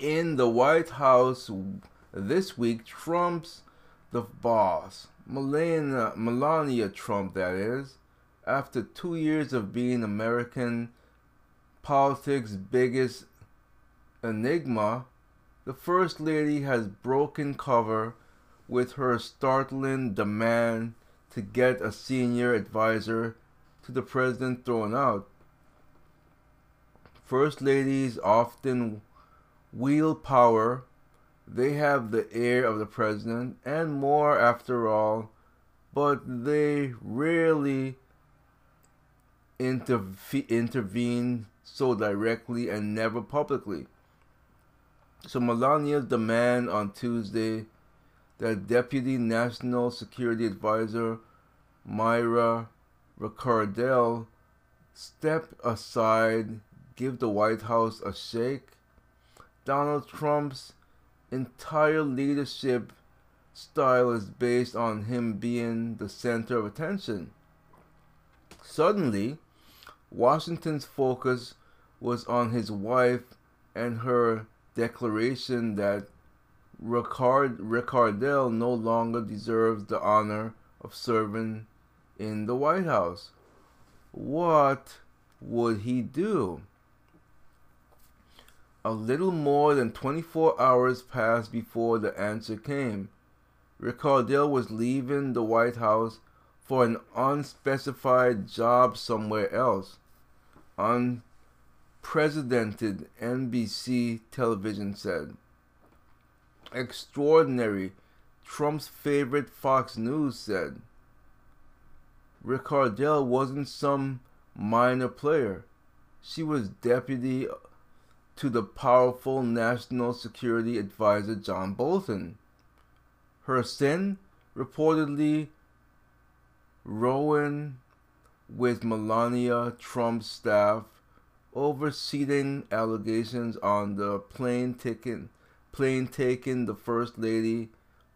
In the White House this week, Trump's the boss. Melania, Melania Trump, that is, after two years of being American politics' biggest enigma, the First Lady has broken cover with her startling demand to get a senior advisor to the president thrown out. First Ladies often wield power. They have the ear of the president and more after all, but they rarely interve- intervene so directly and never publicly. So Melania's demand on Tuesday that Deputy National Security Advisor Mira Ricardel step aside, give the White House a shake. Donald Trump's entire leadership style is based on him being the center of attention. Suddenly, Washington's focus was on his wife and her declaration that Ricard, Ricardel no longer deserves the honor of serving in the White House. What would he do? A little more than 24 hours passed before the answer came. Ricardel was leaving the White House for an unspecified job somewhere else. Unprecedented, NBC television said. Extraordinary, Trump's favorite Fox News said. Ricardel wasn't some minor player. She was deputy to the powerful National Security Advisor John Bolton. Her sin, reportedly, Rowan with Melania Trump's staff overseeing allegations on the plane taken plane taking the first lady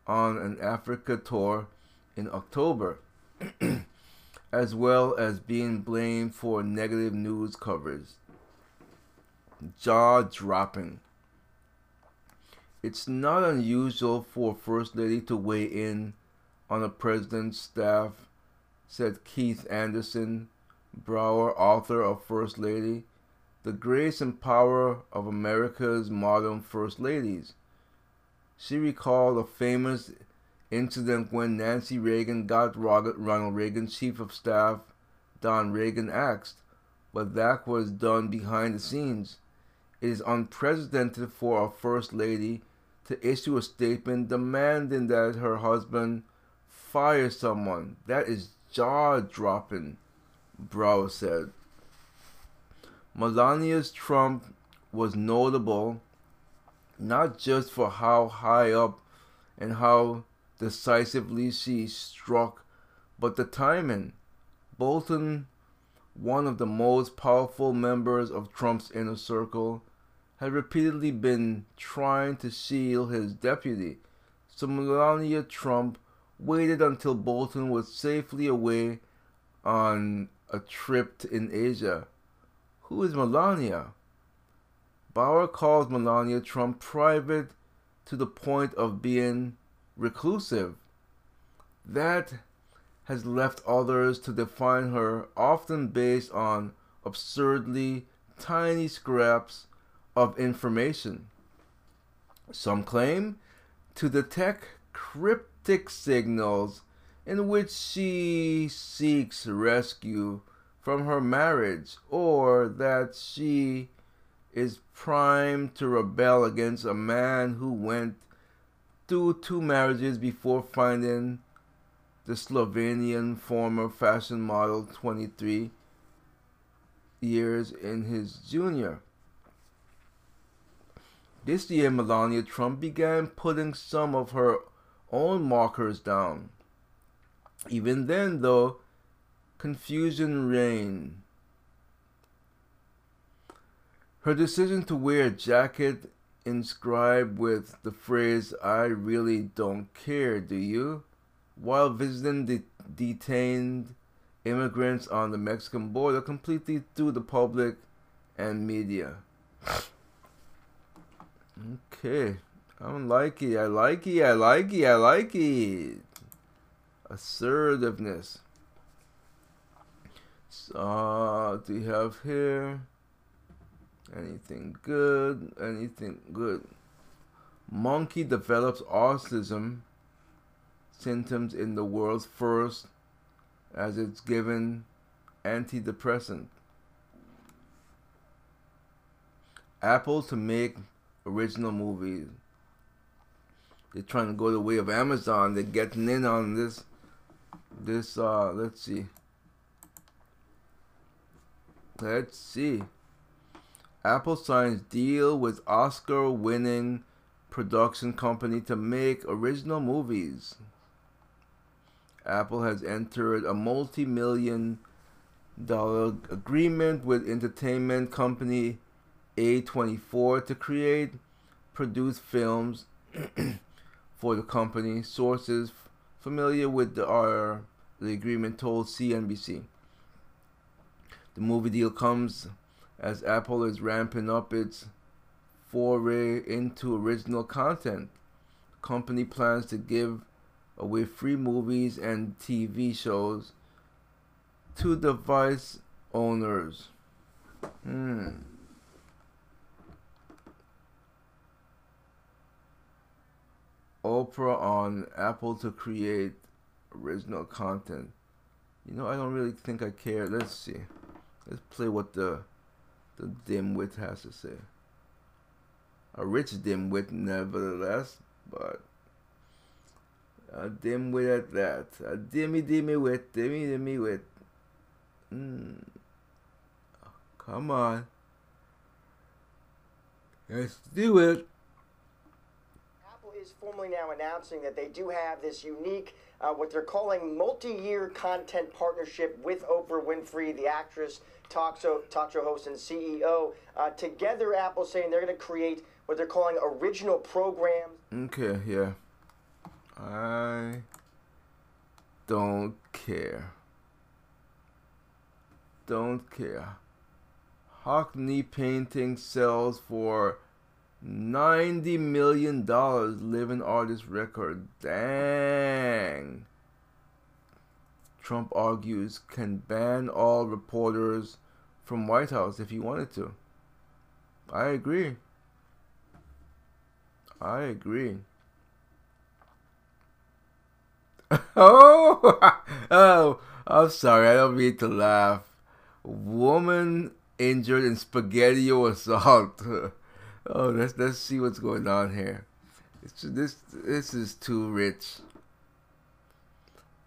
on an Africa tour in October, as well as being blamed for negative news coverage. Jaw dropping. It's not unusual for a First Lady to weigh in on a president's staff, said Keith Andersen, Brower, author of First Lady, The Grace and Power of America's Modern First Ladies. She recalled a famous incident when Nancy Reagan got Ronald Reagan's chief of staff, Don Regan, axed, but that was done behind the scenes. It is unprecedented for a First Lady to issue a statement demanding that her husband fire someone. That is jaw dropping, Brow said. Melania's Trump was notable not just for how high up and how decisively she struck, but the timing. Bolton, one of the most powerful members of Trump's inner circle, had repeatedly been trying to shield his deputy, so Melania Trump waited until Bolton was safely away on a trip in Asia. Who is Melania? Bauer calls Melania Trump private to the point of being reclusive. That has left others to define her, often based on absurdly tiny scraps of information. Some claim to detect cryptic signals in which she seeks rescue from her marriage or that she is primed to rebel against a man who went through two marriages before finding the Slovenian former fashion model 23 years in his junior. This year, Melania Trump began putting some of her own markers down. Even then, though, confusion reigned. Her decision to wear a jacket inscribed with the phrase, I really don't care, do you? while visiting the detained immigrants on the Mexican border completely through the public and media. Okay. I don't like it. I like it. I like it. I like it. Assertiveness. Uh, do you have here? Anything good? Anything good? Monkey develops autism symptoms in the world's first as it's given antidepressant. Apple to make original movies. They're trying to go the way of Amazon. They're getting in on this. This uh, let's see. Let's see. Apple signs deal with Oscar-winning production company to make original movies. Apple has entered a multi-million dollar agreement with entertainment company A24 to create, produce films for the company. Sources familiar with the, our, the agreement told CNBC. The movie deal comes as Apple is ramping up its foray into original content. The company plans to give away free movies and TV shows to device owners. Hmm. Oprah on Apple to create original content. You know, I don't really think I care. Let's see. Let's play what the the dimwit has to say. A rich dimwit, nevertheless, but a dimwit at that. A dimmy dimmy wit, dimmy dimmy wit. Mm. Come on. Let's do it. Apple is formally now announcing that they do have this unique, uh, what they're calling multi-year content partnership with Oprah Winfrey, the actress, talk show, talk show host, and CEO. Uh, together, Apple saying they're going to create what they're calling original programs. Okay, yeah. I don't care. Don't care. Hockney painting sells for ninety million dollars. Living artist record. Dang. Trump argues can ban all reporters from White House if he wanted to. I agree. I agree. oh, oh, I'm sorry. I don't mean to laugh. Woman injured in spaghetti assault. oh, let's let's see what's going on here. It's, this this is too rich.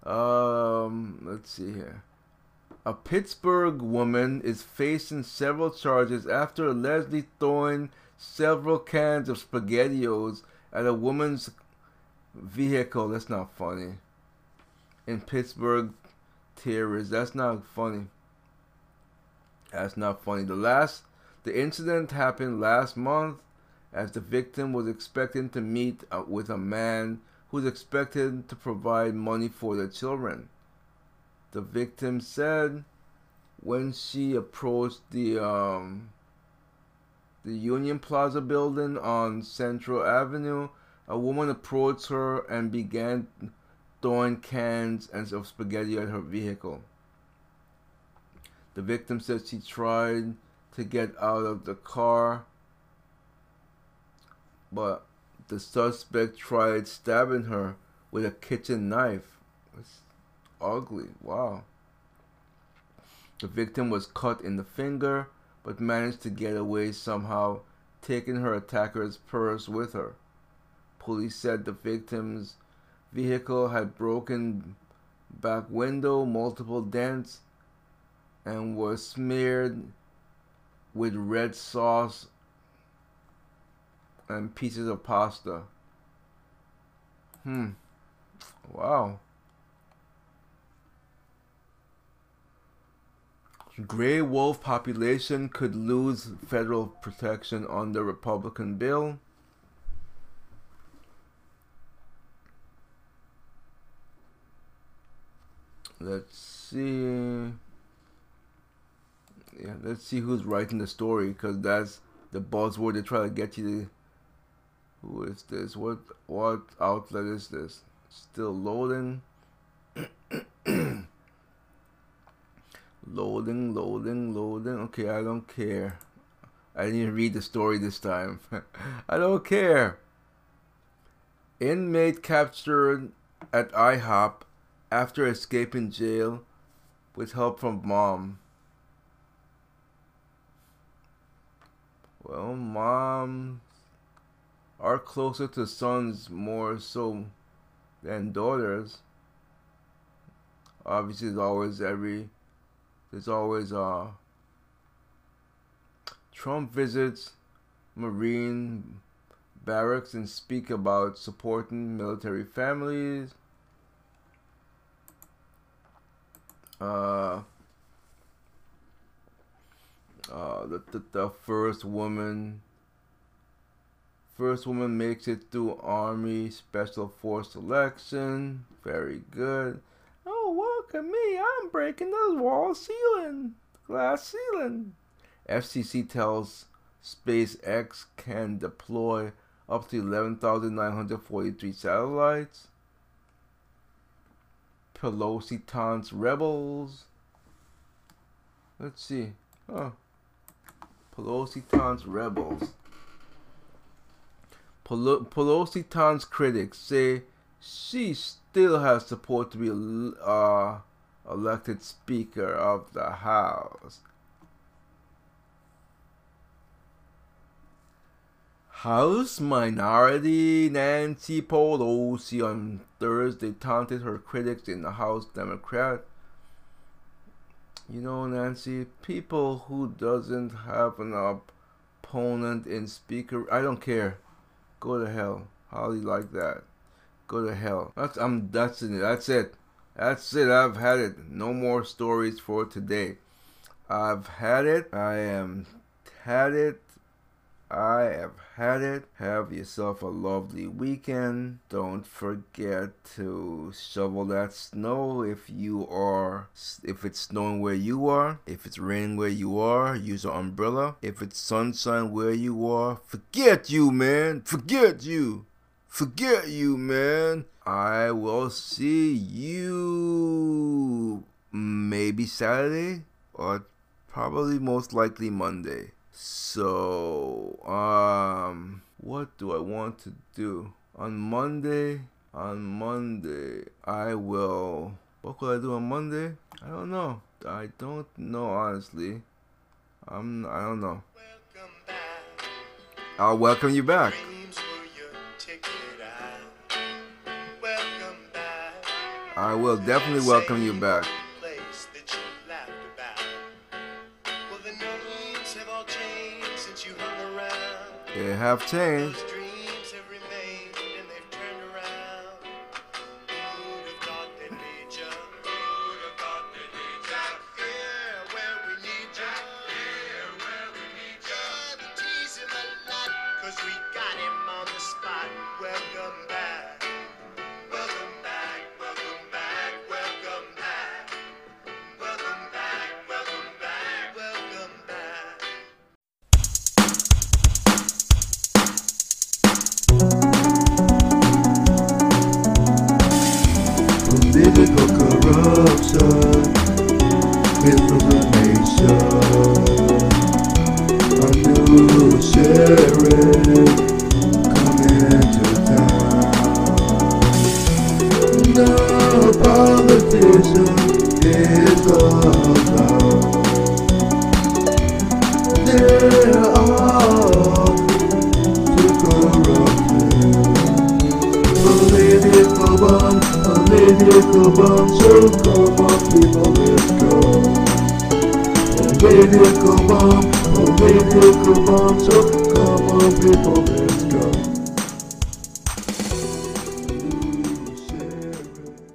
Um, let's see here. A Pittsburgh woman is facing several charges after allegedly throwing several cans of SpaghettiOs at a woman's vehicle. That's not funny. In Pittsburgh, terrorists. That's not funny. That's not funny. The last, the incident happened last month as the victim was expecting to meet uh, with a man who's expected to provide money for the children. The victim said when she approached the um, the Union Plaza building on Central Avenue, a woman approached her and began throwing cans and of spaghetti at her vehicle. The victim said she tried to get out of the car, but the suspect tried stabbing her with a kitchen knife. It's ugly. Wow. The victim was cut in the finger, but managed to get away somehow, taking her attacker's purse with her. Police said the victim's vehicle had broken back window, multiple dents, and was smeared with red sauce and pieces of pasta. Hmm. Wow. Gray wolf population could lose federal protection under Republican bill. Let's see. Yeah, let's see who's writing the story because that's the buzzword they try to get you to. Who is this? What what outlet is this? Still loading. loading, loading, loading. Okay, I don't care. I didn't read the story this time. I don't care. Inmate captured at IHOP after escaping jail with help from mom. Well, moms are closer to sons more so than daughters. Obviously, there's always every there's always uh Trump visits Marine barracks and speak about supporting military families. Uh, uh, the, the, the first woman first woman makes it through army special force selection. Very good. Oh look at me. I'm breaking the wall ceiling glass ceiling. Fcc tells spacex can deploy up to 11943 satellites. Pelosi taunts rebels. Let's see. Oh Pelosi taunts rebels. Pelo- Pelosi taunts critics say she still has support to be uh, elected Speaker of the House. House Minority Nancy Pelosi on Thursday taunted her critics in the House Democrat you know nancy people who doesn't have an opponent in speaker i don't care go to hell. How do you like that. Go to hell. That's i'm that's it. That's it. That's it. I've had it. No more stories for today. I've had it. I am had it I have had it. Have yourself a lovely weekend. Don't forget to shovel that snow if you are if it's snowing where you are. If it's raining where you are, use an umbrella. If it's sunshine where you are, forget you, man. Forget you. Forget you, man. I will see you maybe Saturday or probably most likely Monday. So, um, what do I want to do? On Monday, on Monday, I will. What will I do on Monday? I don't know. I don't know honestly. I'm. I don't know. I'll welcome you back. I will definitely welcome you back. They have changed.